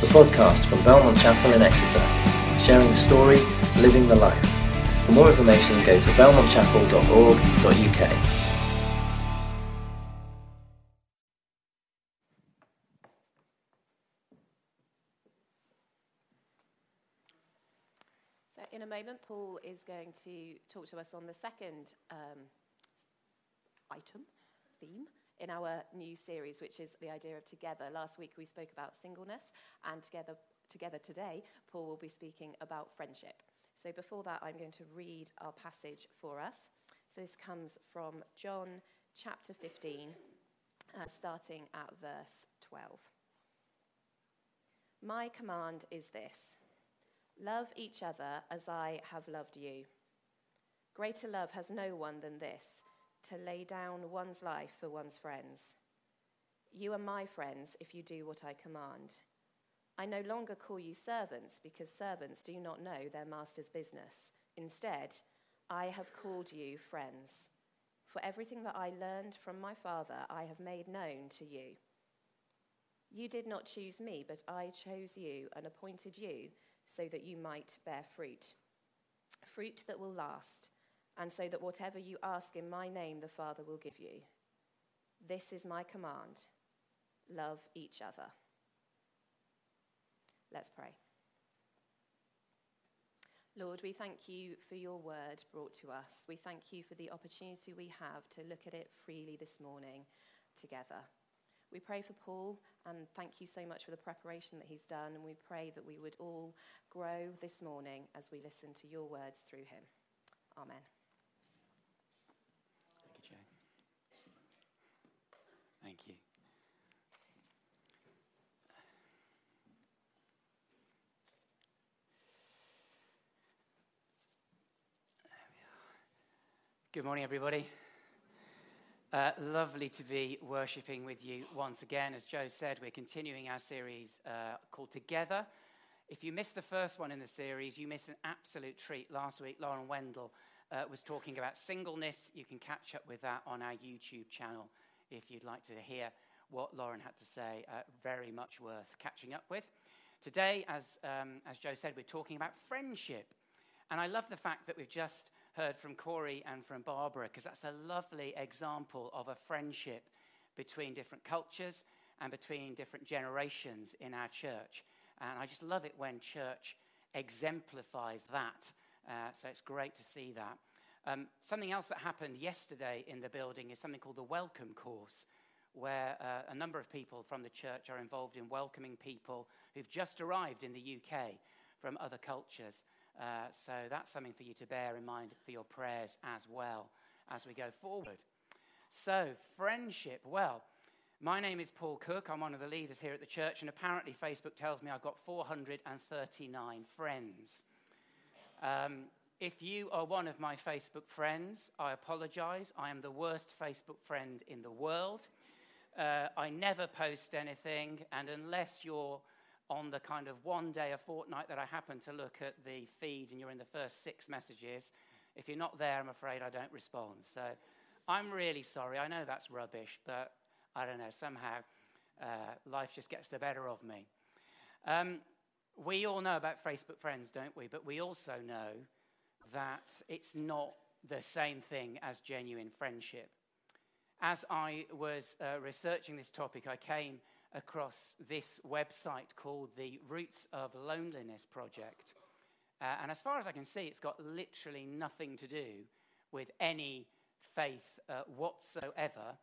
the podcast from Belmont Chapel in Exeter, sharing the story, living the life. For more information, go to belmontchapel.org.uk. So, in a moment, Paul is going to talk to us on the second um, item, theme, in our new series, which is the idea of together. Last week we spoke about singleness, and together, together today, Paul will be speaking about friendship. So, before that, I'm going to read our passage for us. So, this comes from John chapter 15, uh, starting at verse 12. My command is this love each other as I have loved you. Greater love has no one than this to lay down one's life for one's friends. You are my friends if you do what I command. I no longer call you servants because servants do not know their master's business. Instead, I have called you friends. For everything that I learned from my Father, I have made known to you. You did not choose me, but I chose you and appointed you so that you might bear fruit. Fruit that will last and so that whatever you ask in my name, the Father will give you. This is my command love each other. Let's pray. Lord, we thank you for your word brought to us. We thank you for the opportunity we have to look at it freely this morning together. We pray for Paul and thank you so much for the preparation that he's done. And we pray that we would all grow this morning as we listen to your words through him. Amen. Thank you. Good morning, everybody. Uh, lovely to be worshipping with you once again. As Joe said, we're continuing our series uh, called Together. If you missed the first one in the series, you missed an absolute treat. Last week, Lauren Wendell uh, was talking about singleness. You can catch up with that on our YouTube channel if you'd like to hear what Lauren had to say. Uh, very much worth catching up with. Today, as, um, as Joe said, we're talking about friendship. And I love the fact that we've just heard from Corey and from Barbara, because that's a lovely example of a friendship between different cultures and between different generations in our church. And I just love it when church exemplifies that. Uh, so it's great to see that. Um, something else that happened yesterday in the building is something called the Welcome Course, where uh, a number of people from the church are involved in welcoming people who've just arrived in the UK from other cultures. Uh, so that's something for you to bear in mind for your prayers as well as we go forward. So, friendship. Well, my name is Paul Cook. I'm one of the leaders here at the church, and apparently, Facebook tells me I've got 439 friends. Um, if you are one of my Facebook friends, I apologize. I am the worst Facebook friend in the world. Uh, I never post anything, and unless you're on the kind of one day a fortnight that I happen to look at the feed and you're in the first six messages, if you're not there, I'm afraid I don't respond. So I'm really sorry. I know that's rubbish, but I don't know. Somehow uh, life just gets the better of me. Um, we all know about Facebook friends, don't we? But we also know that it's not the same thing as genuine friendship. As I was uh, researching this topic, I came across this website called the Roots of Loneliness Project. Uh, and as far as I can see, it's got literally nothing to do with any faith uh, whatsoever.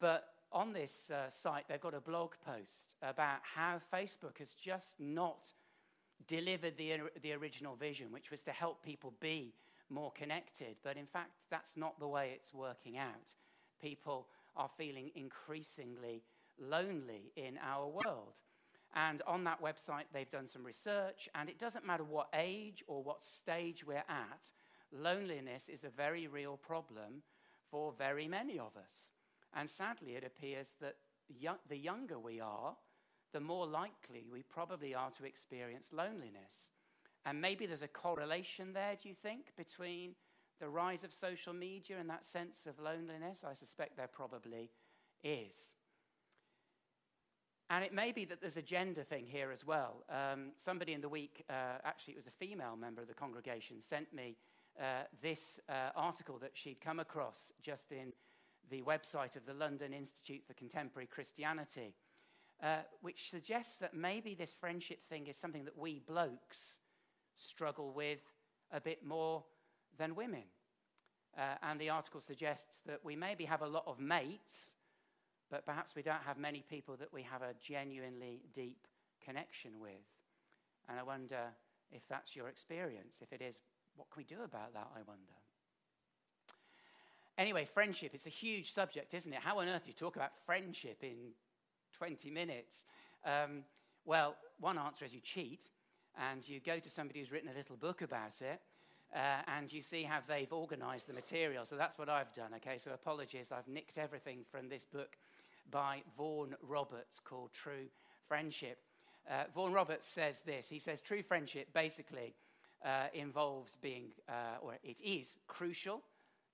But on this uh, site, they've got a blog post about how Facebook has just not delivered the, the original vision, which was to help people be more connected. But in fact, that's not the way it's working out. People are feeling increasingly lonely in our world. And on that website, they've done some research, and it doesn't matter what age or what stage we're at, loneliness is a very real problem for very many of us. And sadly, it appears that the younger we are, the more likely we probably are to experience loneliness. And maybe there's a correlation there, do you think, between the rise of social media and that sense of loneliness? I suspect there probably is. And it may be that there's a gender thing here as well. Um, somebody in the week, uh, actually, it was a female member of the congregation, sent me uh, this uh, article that she'd come across just in the website of the London Institute for Contemporary Christianity, uh, which suggests that maybe this friendship thing is something that we blokes struggle with a bit more than women. Uh, and the article suggests that we maybe have a lot of mates, but perhaps we don't have many people that we have a genuinely deep connection with. And I wonder if that's your experience. If it is, what can we do about that, I wonder? Anyway, friendship, it's a huge subject, isn't it? How on earth do you talk about friendship in 20 minutes? Um, well, one answer is you cheat and you go to somebody who's written a little book about it. Uh, and you see how they've organized the material. So that's what I've done, okay? So apologies, I've nicked everything from this book by Vaughan Roberts called True Friendship. Uh, Vaughan Roberts says this he says, True friendship basically uh, involves being, uh, or it is crucial,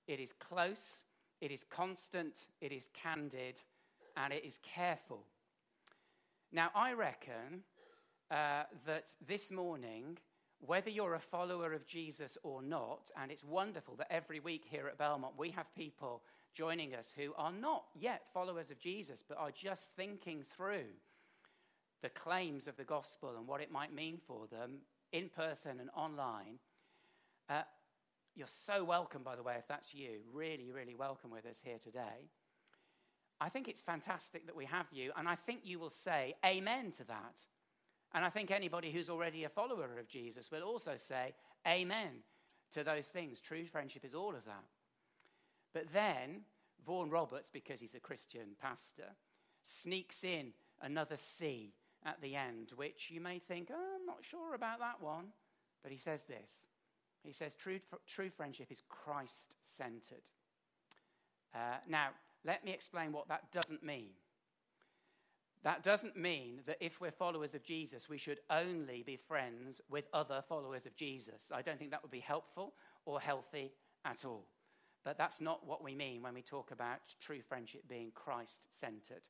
it is close, it is constant, it is candid, and it is careful. Now, I reckon uh, that this morning, whether you're a follower of Jesus or not, and it's wonderful that every week here at Belmont we have people joining us who are not yet followers of Jesus, but are just thinking through the claims of the gospel and what it might mean for them in person and online. Uh, you're so welcome, by the way, if that's you. Really, really welcome with us here today. I think it's fantastic that we have you, and I think you will say amen to that. And I think anybody who's already a follower of Jesus will also say amen to those things. True friendship is all of that. But then, Vaughan Roberts, because he's a Christian pastor, sneaks in another C at the end, which you may think, oh, I'm not sure about that one. But he says this He says, true, true friendship is Christ centered. Uh, now, let me explain what that doesn't mean. That doesn't mean that if we're followers of Jesus, we should only be friends with other followers of Jesus. I don't think that would be helpful or healthy at all. But that's not what we mean when we talk about true friendship being Christ centered.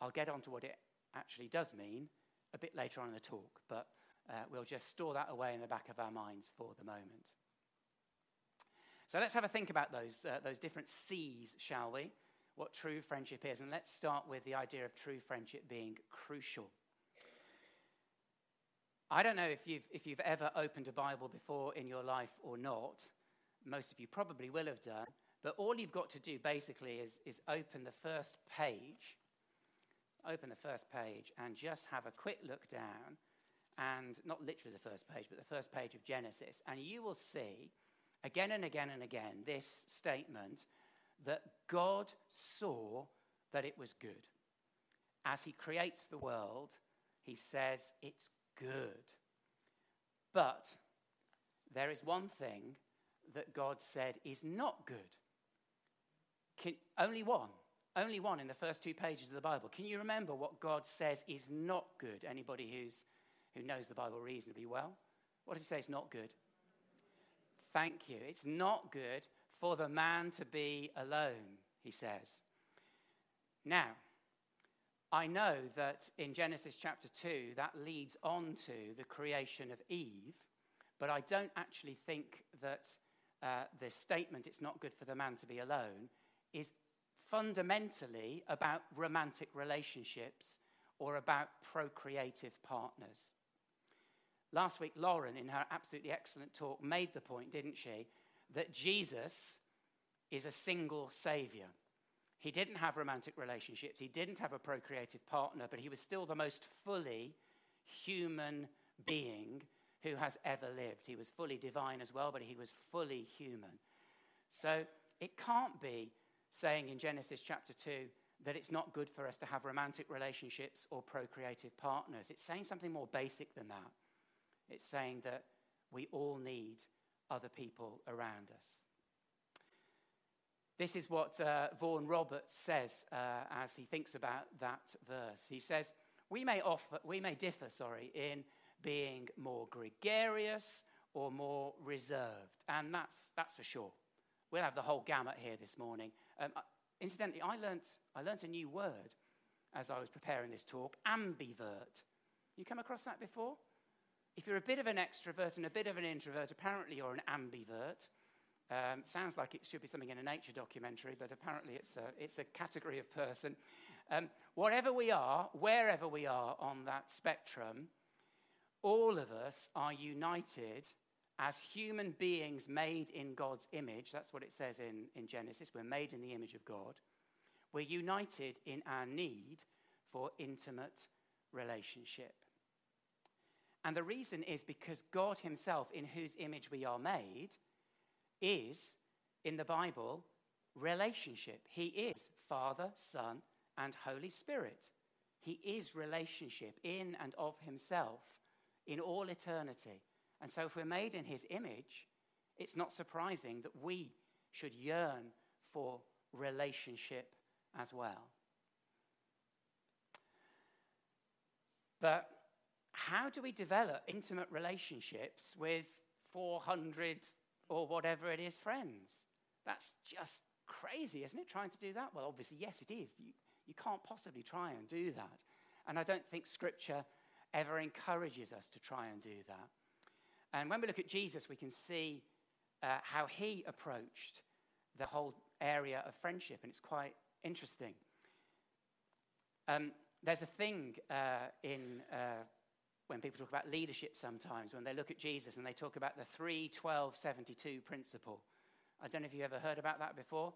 I'll get on to what it actually does mean a bit later on in the talk, but uh, we'll just store that away in the back of our minds for the moment. So let's have a think about those, uh, those different C's, shall we? what true friendship is. And let's start with the idea of true friendship being crucial. I don't know if you've, if you've ever opened a Bible before in your life or not. Most of you probably will have done. But all you've got to do basically is, is open the first page, open the first page, and just have a quick look down. And not literally the first page, but the first page of Genesis. And you will see again and again and again this statement that God saw that it was good. As he creates the world, he says it's good. But there is one thing that God said is not good. Can, only one. Only one in the first two pages of the Bible. Can you remember what God says is not good? Anybody who's, who knows the Bible reasonably well? What does he say is not good? Thank you. It's not good for the man to be alone, he says. Now, I know that in Genesis chapter 2, that leads on to the creation of Eve, but I don't actually think that uh, the statement, it's not good for the man to be alone, is fundamentally about romantic relationships or about procreative partners. Last week, Lauren, in her absolutely excellent talk, made the point, didn't she, that Jesus is a single savior. He didn't have romantic relationships, he didn't have a procreative partner, but he was still the most fully human being who has ever lived. He was fully divine as well, but he was fully human. So it can't be saying in Genesis chapter 2 that it's not good for us to have romantic relationships or procreative partners. It's saying something more basic than that. It's saying that we all need other people around us. This is what uh, Vaughan Roberts says uh, as he thinks about that verse. He says, we may, offer, we may differ sorry, in being more gregarious or more reserved, and that's, that's for sure. We'll have the whole gamut here this morning. Um, incidentally, I learnt, I learnt a new word as I was preparing this talk, ambivert. You come across that before? If you're a bit of an extrovert and a bit of an introvert, apparently you're an ambivert. Um, sounds like it should be something in a nature documentary, but apparently it's a, it's a category of person. Um, whatever we are, wherever we are on that spectrum, all of us are united as human beings made in God's image. That's what it says in, in Genesis. We're made in the image of God. We're united in our need for intimate relationship. And the reason is because God Himself, in whose image we are made, is, in the Bible, relationship. He is Father, Son, and Holy Spirit. He is relationship in and of Himself in all eternity. And so, if we're made in His image, it's not surprising that we should yearn for relationship as well. But how do we develop intimate relationships with 400 or whatever it is friends? That's just crazy, isn't it? Trying to do that? Well, obviously, yes, it is. You, you can't possibly try and do that. And I don't think Scripture ever encourages us to try and do that. And when we look at Jesus, we can see uh, how he approached the whole area of friendship, and it's quite interesting. Um, there's a thing uh, in uh, when people talk about leadership sometimes, when they look at Jesus and they talk about the 3 12 72 principle. I don't know if you've ever heard about that before,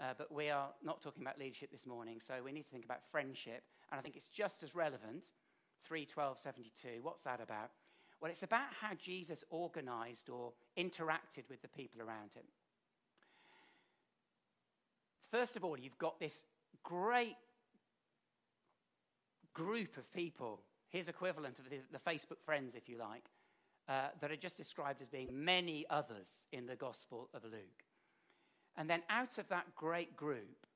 uh, but we are not talking about leadership this morning, so we need to think about friendship. And I think it's just as relevant 3 12 72. What's that about? Well, it's about how Jesus organized or interacted with the people around him. First of all, you've got this great group of people, his equivalent of the, Facebook friends, if you like, uh, that are just described as being many others in the Gospel of Luke. And then out of that great group,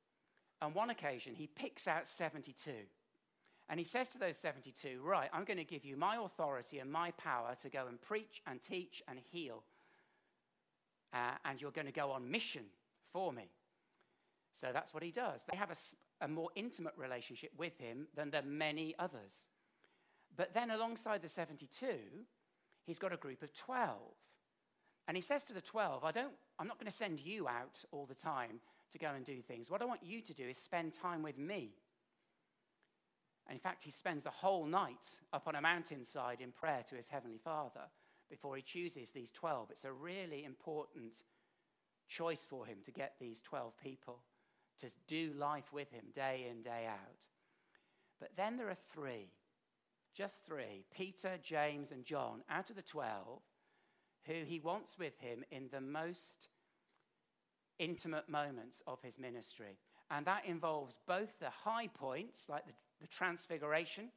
on one occasion, he picks out 72. And he says to those 72, Right, I'm going to give you my authority and my power to go and preach and teach and heal. Uh, and you're going to go on mission for me. So that's what he does. They have a, a more intimate relationship with him than the many others. But then, alongside the 72, he's got a group of 12. And he says to the 12, I don't, I'm not going to send you out all the time to go and do things. What I want you to do is spend time with me. And in fact, he spends the whole night up on a mountainside in prayer to his heavenly Father before he chooses these 12. It's a really important choice for him to get these 12 people to do life with him day in, day out. But then there are three, just three Peter, James, and John out of the 12 who he wants with him in the most intimate moments of his ministry. And that involves both the high points, like the, the, transfiguration,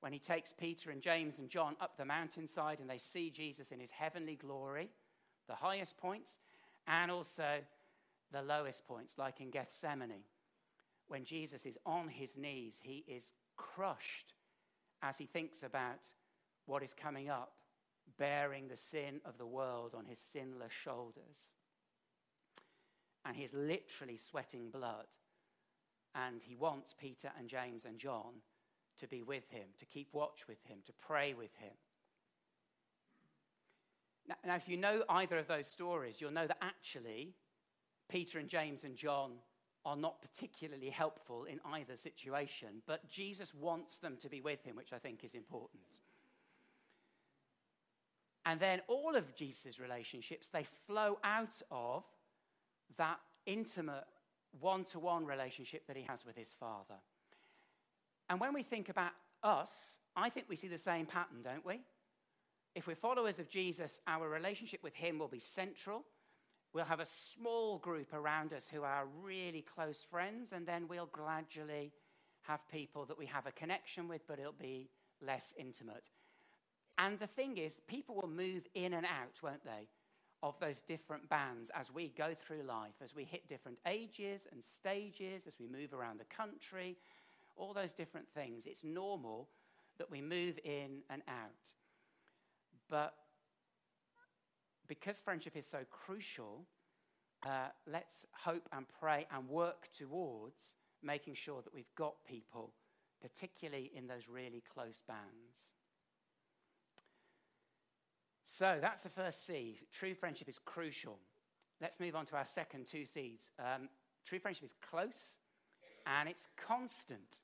when he takes Peter and James and John up the mountainside and they see Jesus in his heavenly glory, the highest points, and also the lowest points, like in Gethsemane. When Jesus is on his knees, he is crushed as he thinks about what is coming up, bearing the sin of the world on his sinless shoulders. And he's literally sweating blood. And he wants Peter and James and John to be with him, to keep watch with him, to pray with him. Now, now, if you know either of those stories, you'll know that actually Peter and James and John are not particularly helpful in either situation, but Jesus wants them to be with him, which I think is important. And then all of Jesus' relationships, they flow out of that intimate one to one relationship that he has with his Father. And when we think about us, I think we see the same pattern, don't we? If we're followers of Jesus, our relationship with him will be central We'll have a small group around us who are really close friends, and then we'll gradually have people that we have a connection with, but it'll be less intimate. And the thing is, people will move in and out, won't they, of those different bands as we go through life, as we hit different ages and stages, as we move around the country, all those different things. It's normal that we move in and out. But because friendship is so crucial, uh, let's hope and pray and work towards making sure that we've got people particularly in those really close bands. So that's the first C. True friendship is crucial. Let's move on to our second two C's. Um, true friendship is close and it's constant.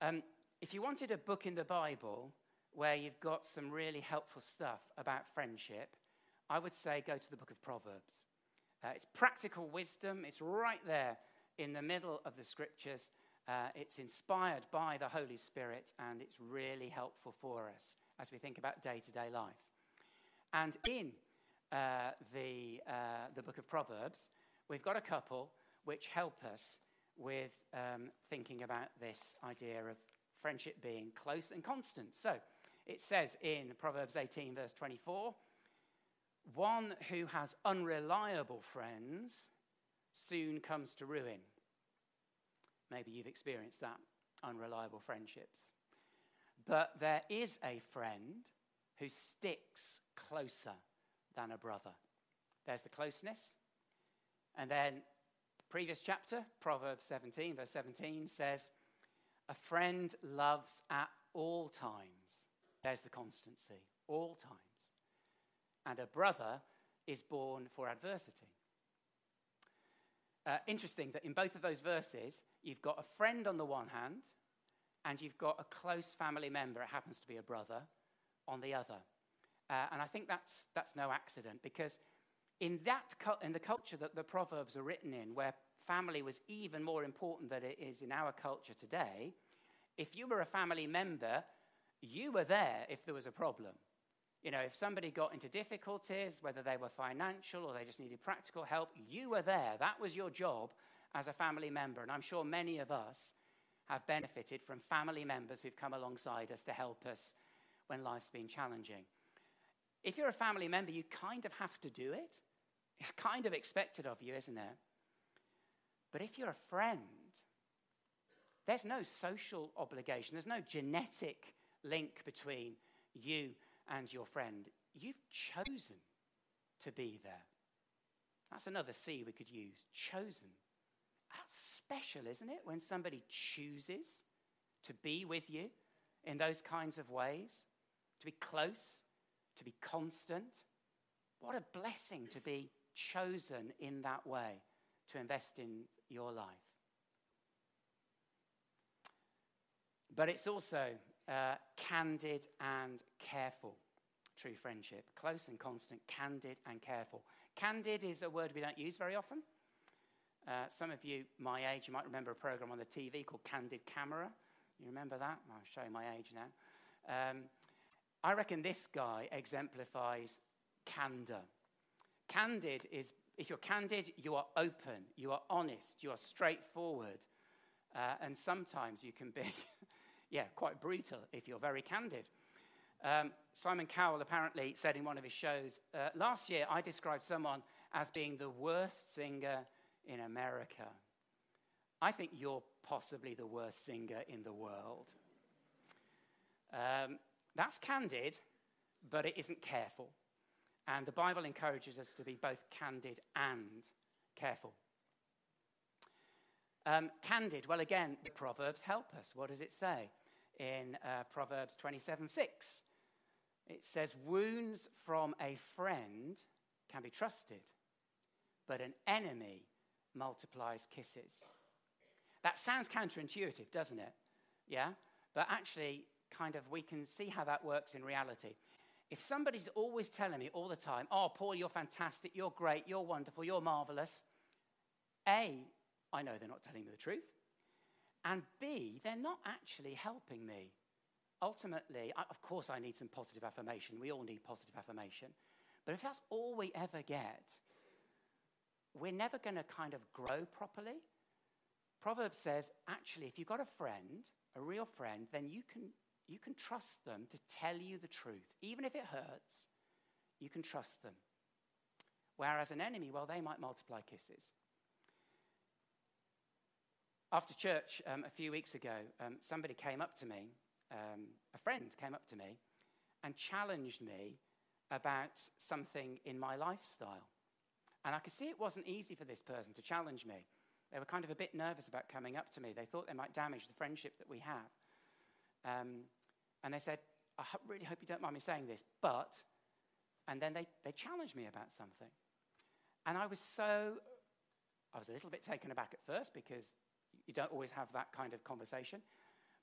Um, if you wanted a book in the Bible where you've got some really helpful stuff about friendship, I would say go to the book of Proverbs. Uh, it's practical wisdom, it's right there in the middle of the scriptures. Uh, it's inspired by the Holy Spirit, and it's really helpful for us as we think about day to day life. And in uh, the, uh, the book of Proverbs, we've got a couple which help us with um, thinking about this idea of friendship being close and constant. So it says in Proverbs 18, verse 24, one who has unreliable friends soon comes to ruin. Maybe you've experienced that, unreliable friendships. But there is a friend who sticks closer than a brother. There's the closeness. And then, previous chapter, Proverbs 17, verse 17 says, A friend loves at all times. There's the constancy, all times. And a brother is born for adversity. Uh, interesting that in both of those verses, you've got a friend on the one hand, and you've got a close family member, it happens to be a brother, on the other. Uh, and I think that's, that's no accident because in, that, in the culture that the Proverbs are written in, where family was even more important than it is in our culture today, if you were a family member, you were there if there was a problem. You know, if somebody got into difficulties, whether they were financial or they just needed practical help, you were there. That was your job as a family member. And I'm sure many of us have benefited from family members who've come alongside us to help us when life's been challenging. If you're a family member, you kind of have to do it. It's kind of expected of you, isn't it? But if you're a friend, there's no social obligation, there's no genetic link between you and your friend, you've chosen to be there. That's another C we could use chosen. That's special, isn't it? When somebody chooses to be with you in those kinds of ways, to be close, to be constant. What a blessing to be chosen in that way to invest in your life. But it's also uh, candid and careful. True friendship. Close and constant, candid and careful. Candid is a word we don't use very often. Uh, some of you, my age, you might remember a program on the TV called Candid Camera. You remember that? I'm showing my age now. Um, I reckon this guy exemplifies candor. Candid is, if you're candid, you are open, you are honest, you are straightforward. Uh, and sometimes you can be yeah, quite brutal if you're very candid. Um, Simon Cowell apparently said in one of his shows uh, last year, I described someone as being the worst singer in America. I think you're possibly the worst singer in the world. Um, that's candid, but it isn't careful. And the Bible encourages us to be both candid and careful. Um, candid, well, again, the Proverbs help us. What does it say? in uh, Proverbs 27 6. It says, Wounds from a friend can be trusted, but an enemy multiplies kisses. That sounds counterintuitive, doesn't it? Yeah? But actually, kind of, we can see how that works in reality. If somebody's always telling me all the time, oh, Paul, you're fantastic, you're great, you're wonderful, you're marvelous, A, I know they're not telling me the truth. And B, they're not actually helping me. Ultimately, I, of course, I need some positive affirmation. We all need positive affirmation. But if that's all we ever get, we're never going to kind of grow properly. Proverbs says, actually, if you've got a friend, a real friend, then you can, you can trust them to tell you the truth. Even if it hurts, you can trust them. Whereas an enemy, well, they might multiply kisses. After church um, a few weeks ago, um, somebody came up to me, um, a friend came up to me, and challenged me about something in my lifestyle. And I could see it wasn't easy for this person to challenge me. They were kind of a bit nervous about coming up to me. They thought they might damage the friendship that we have. Um, and they said, I really hope you don't mind me saying this, but, and then they, they challenged me about something. And I was so, I was a little bit taken aback at first because you don't always have that kind of conversation.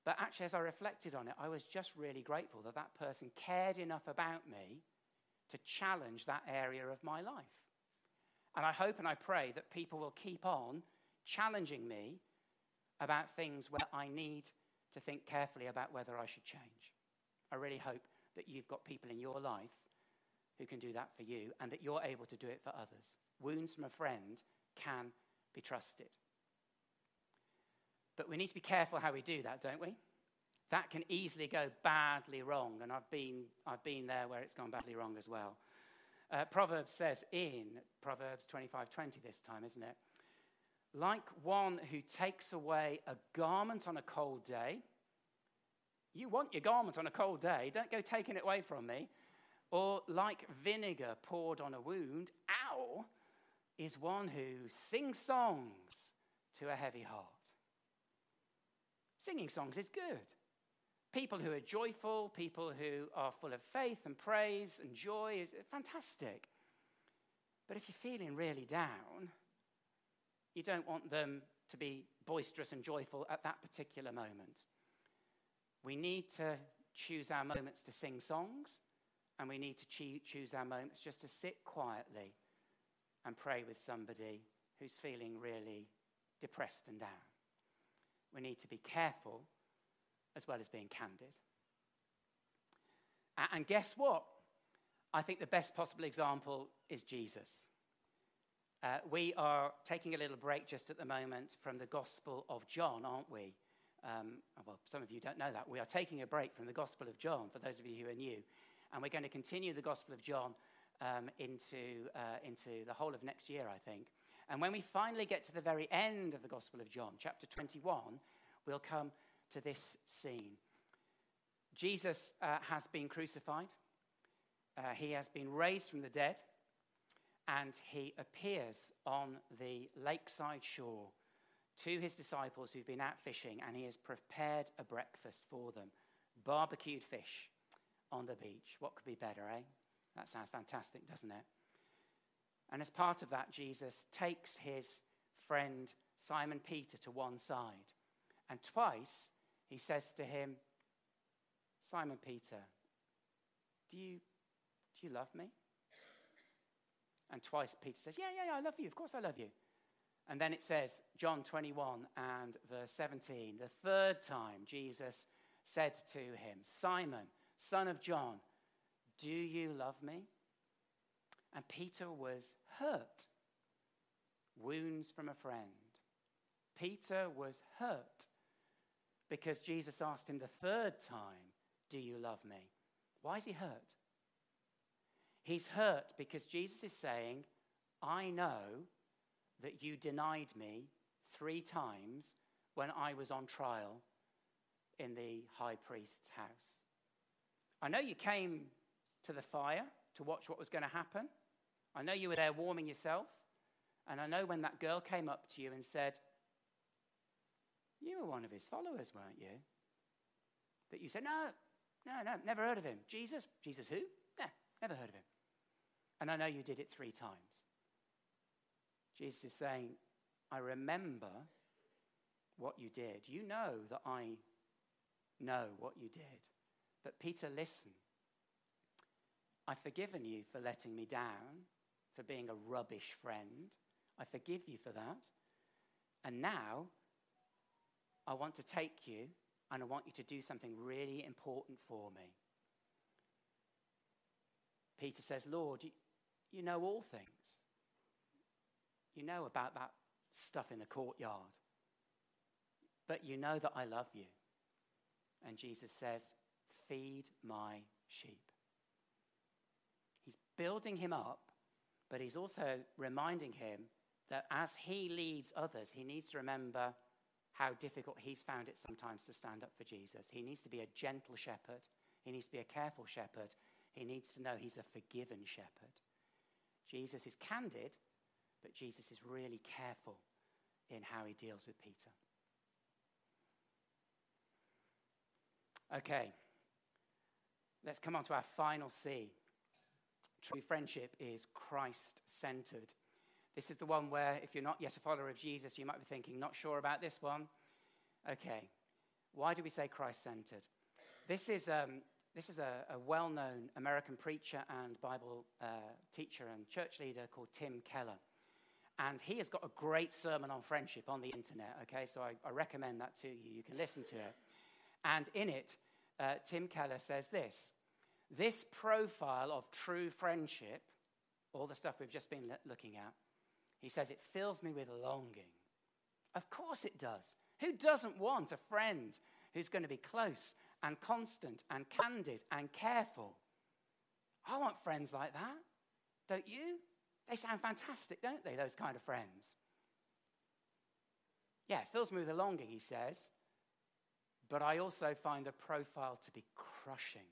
But actually, as I reflected on it, I was just really grateful that that person cared enough about me to challenge that area of my life. And I hope and I pray that people will keep on challenging me about things where I need to think carefully about whether I should change. I really hope that you've got people in your life who can do that for you and that you're able to do it for others. Wounds from a friend can be trusted. But we need to be careful how we do that, don't we? That can easily go badly wrong, and I've been, I've been there where it's gone badly wrong as well. Uh, Proverbs says in Proverbs 25:20 this time, isn't it? Like one who takes away a garment on a cold day. You want your garment on a cold day, don't go taking it away from me. Or like vinegar poured on a wound, ow, is one who sings songs to a heavy heart. Singing songs is good. People who are joyful, people who are full of faith and praise and joy is fantastic. But if you're feeling really down, you don't want them to be boisterous and joyful at that particular moment. We need to choose our moments to sing songs, and we need to choose our moments just to sit quietly and pray with somebody who's feeling really depressed and down. We need to be careful as well as being candid. And guess what? I think the best possible example is Jesus. Uh, we are taking a little break just at the moment from the Gospel of John, aren't we? Um, well, some of you don't know that. We are taking a break from the Gospel of John, for those of you who are new. And we're going to continue the Gospel of John um, into, uh, into the whole of next year, I think. And when we finally get to the very end of the Gospel of John, chapter 21, we'll come to this scene. Jesus uh, has been crucified, uh, he has been raised from the dead, and he appears on the lakeside shore to his disciples who've been out fishing, and he has prepared a breakfast for them barbecued fish on the beach. What could be better, eh? That sounds fantastic, doesn't it? And as part of that, Jesus takes his friend Simon Peter to one side. And twice he says to him, Simon Peter, do you, do you love me? And twice Peter says, Yeah, yeah, yeah, I love you. Of course I love you. And then it says, John 21 and verse 17, the third time Jesus said to him, Simon, son of John, do you love me? And Peter was hurt. Wounds from a friend. Peter was hurt because Jesus asked him the third time, Do you love me? Why is he hurt? He's hurt because Jesus is saying, I know that you denied me three times when I was on trial in the high priest's house. I know you came to the fire to watch what was going to happen. I know you were there warming yourself. And I know when that girl came up to you and said, You were one of his followers, weren't you? That you said, No, no, no, never heard of him. Jesus? Jesus who? Never heard of him. And I know you did it three times. Jesus is saying, I remember what you did. You know that I know what you did. But Peter, listen. I've forgiven you for letting me down, for being a rubbish friend. I forgive you for that. And now I want to take you and I want you to do something really important for me. Peter says, Lord, you, know all things. You know about that stuff in the courtyard. But you know that I love you. And Jesus says, Feed my sheep. He's building him up, but he's also reminding him that as he leads others, he needs to remember how difficult he's found it sometimes to stand up for Jesus. He needs to be a gentle shepherd, he needs to be a careful shepherd, he needs to know he's a forgiven shepherd. Jesus is candid, but Jesus is really careful in how he deals with Peter. Okay, let's come on to our final C. True friendship is Christ centered. This is the one where, if you're not yet a follower of Jesus, you might be thinking, not sure about this one. Okay, why do we say Christ centered? This is, um, this is a, a well known American preacher and Bible uh, teacher and church leader called Tim Keller. And he has got a great sermon on friendship on the internet, okay? So I, I recommend that to you. You can listen to it. And in it, uh, Tim Keller says this This profile of true friendship, all the stuff we've just been looking at, he says it fills me with longing. Of course it does. Who doesn't want a friend who's going to be close and constant and candid and careful? I want friends like that. Don't you? They sound fantastic, don't they, those kind of friends? Yeah, it fills me with a longing, he says, but I also find the profile to be crushing.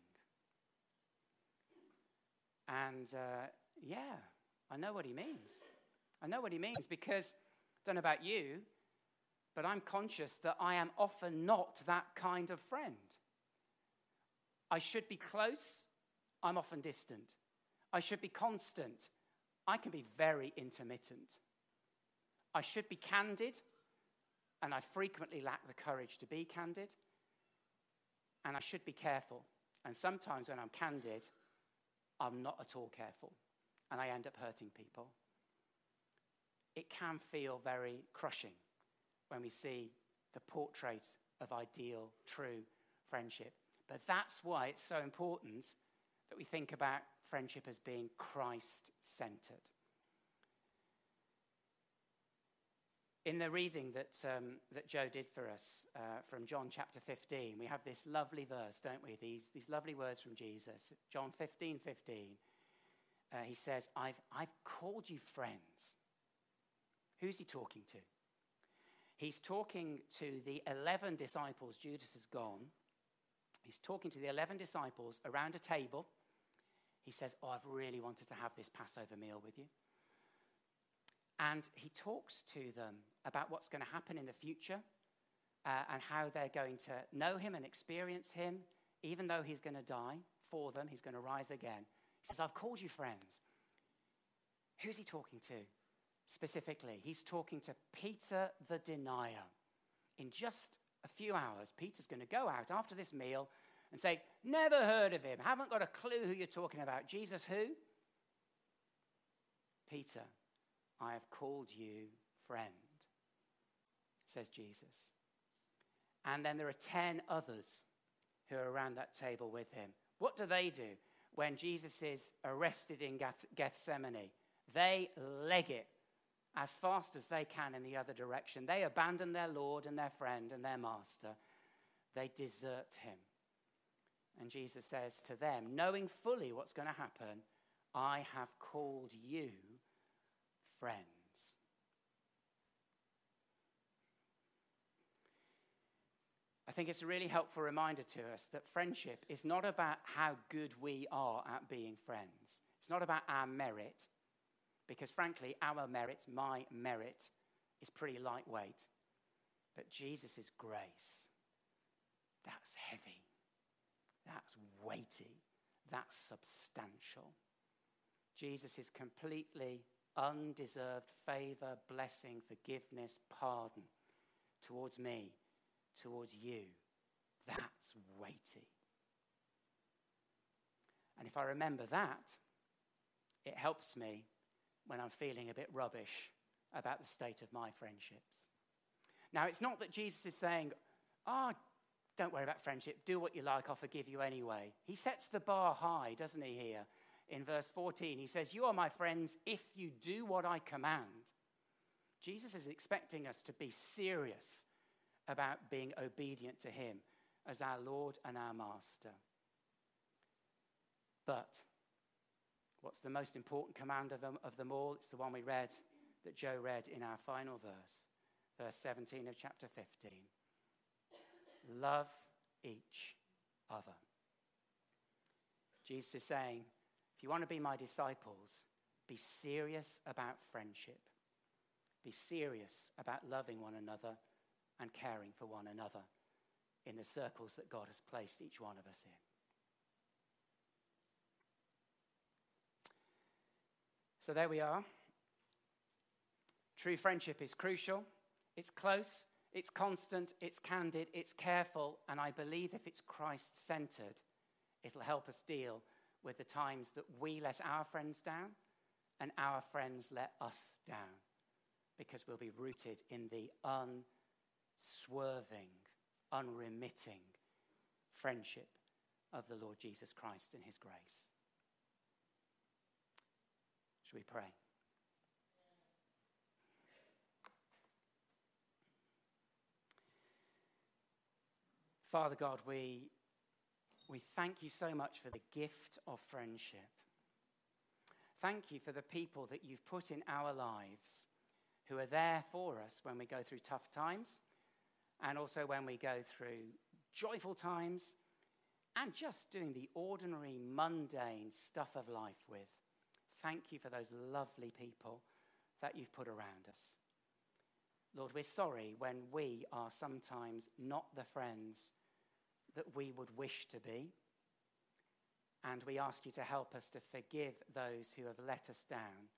And uh, yeah, I know what he means. I know what he means because, I don't know about you, but I'm conscious that I am often not that kind of friend. I should be close, I'm often distant. I should be constant, I can be very intermittent. I should be candid, and I frequently lack the courage to be candid. And I should be careful. And sometimes when I'm candid, I'm not at all careful, and I end up hurting people. It can feel very crushing when we see the portrait of ideal, true friendship. But that's why it's so important that we think about friendship as being Christ centered. In the reading that, um, that Joe did for us uh, from John chapter 15, we have this lovely verse, don't we? These, these lovely words from Jesus. John 15 15. Uh, he says, I've, I've called you friends. Who's he talking to? He's talking to the 11 disciples. Judas has gone. He's talking to the 11 disciples around a table he says, Oh, I've really wanted to have this Passover meal with you. And he talks to them about what's going to happen in the future uh, and how they're going to know him and experience him, even though he's going to die for them, he's going to rise again. He says, I've called you friends. Who's he talking to specifically? He's talking to Peter the denier. In just a few hours, Peter's going to go out after this meal and say, Never heard of him, haven't got a clue who you're talking about. Jesus, who? Peter, I have called you friend, says Jesus. And then there are 10 others who are around that table with him. What do they do when Jesus is arrested in Gethsemane? They leg it as fast as they can in the other direction. They abandon their Lord and their friend and their master. They desert him. And Jesus says to them, knowing fully what's going to happen, I have called you friends. I think it's a really helpful reminder to us that friendship is not about how good we are at being friends. It's not about our merit, because frankly, our merit, my merit, is pretty lightweight. But Jesus' grace, that's heavy. That's weighty. That's substantial. Jesus' completely undeserved favor, blessing, forgiveness, pardon towards me, towards you. That's weighty. And if I remember that, it helps me when I'm feeling a bit rubbish about the state of my friendships. Now, it's not that Jesus is saying, oh, don't worry about friendship. Do what you like. I'll forgive you anyway. He sets the bar high, doesn't he, here? In verse 14, he says, You are my friends if you do what I command. Jesus is expecting us to be serious about being obedient to him as our Lord and our Master. But what's the most important command of them, of them all? It's the one we read, that Joe read in our final verse, verse 17 of chapter 15 love each other. Jesus is saying, if you want to be my disciples, be serious about friendship. be serious about loving one another and caring for one another in the circles that God has placed each one of us in. So there we are. True friendship is crucial, it's close, it's constant, it's candid, it's careful, and I believe if it's Christ centered, it'll help us deal with the times that we let our friends down and our friends let us down because we'll be rooted in the unswerving, unremitting friendship of the Lord Jesus Christ and his grace. Shall we pray? Father God, we, we thank you so much for the gift of friendship. Thank you for the people that you've put in our lives who are there for us when we go through tough times and also when we go through joyful times and just doing the ordinary, mundane stuff of life with. Thank you for those lovely people that you've put around us. Lord, we're sorry when we are sometimes not the friends that we would wish to be. And we ask you to help us to forgive those who have let us down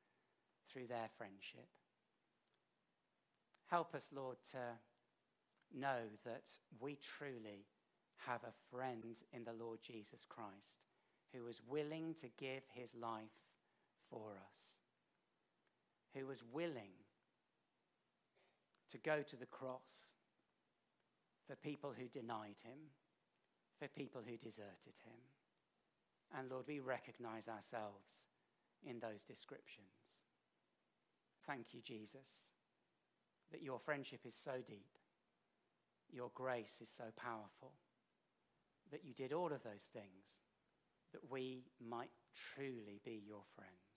through their friendship. Help us, Lord, to know that we truly have a friend in the Lord Jesus Christ who is willing to give his life for us, who was willing to go to the cross for people who denied him, for people who deserted him. And Lord, we recognize ourselves in those descriptions. Thank you, Jesus, that your friendship is so deep, your grace is so powerful, that you did all of those things that we might truly be your friends.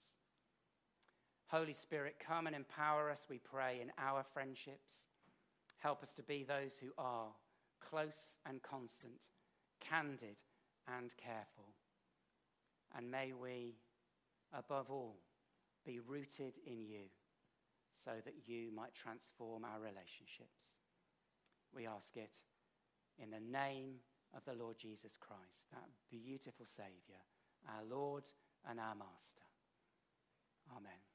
Holy Spirit, come and empower us, we pray, in our friendships. Help us to be those who are close and constant, candid and careful. And may we, above all, be rooted in you so that you might transform our relationships. We ask it in the name of the Lord Jesus Christ, that beautiful Saviour, our Lord and our Master. Amen.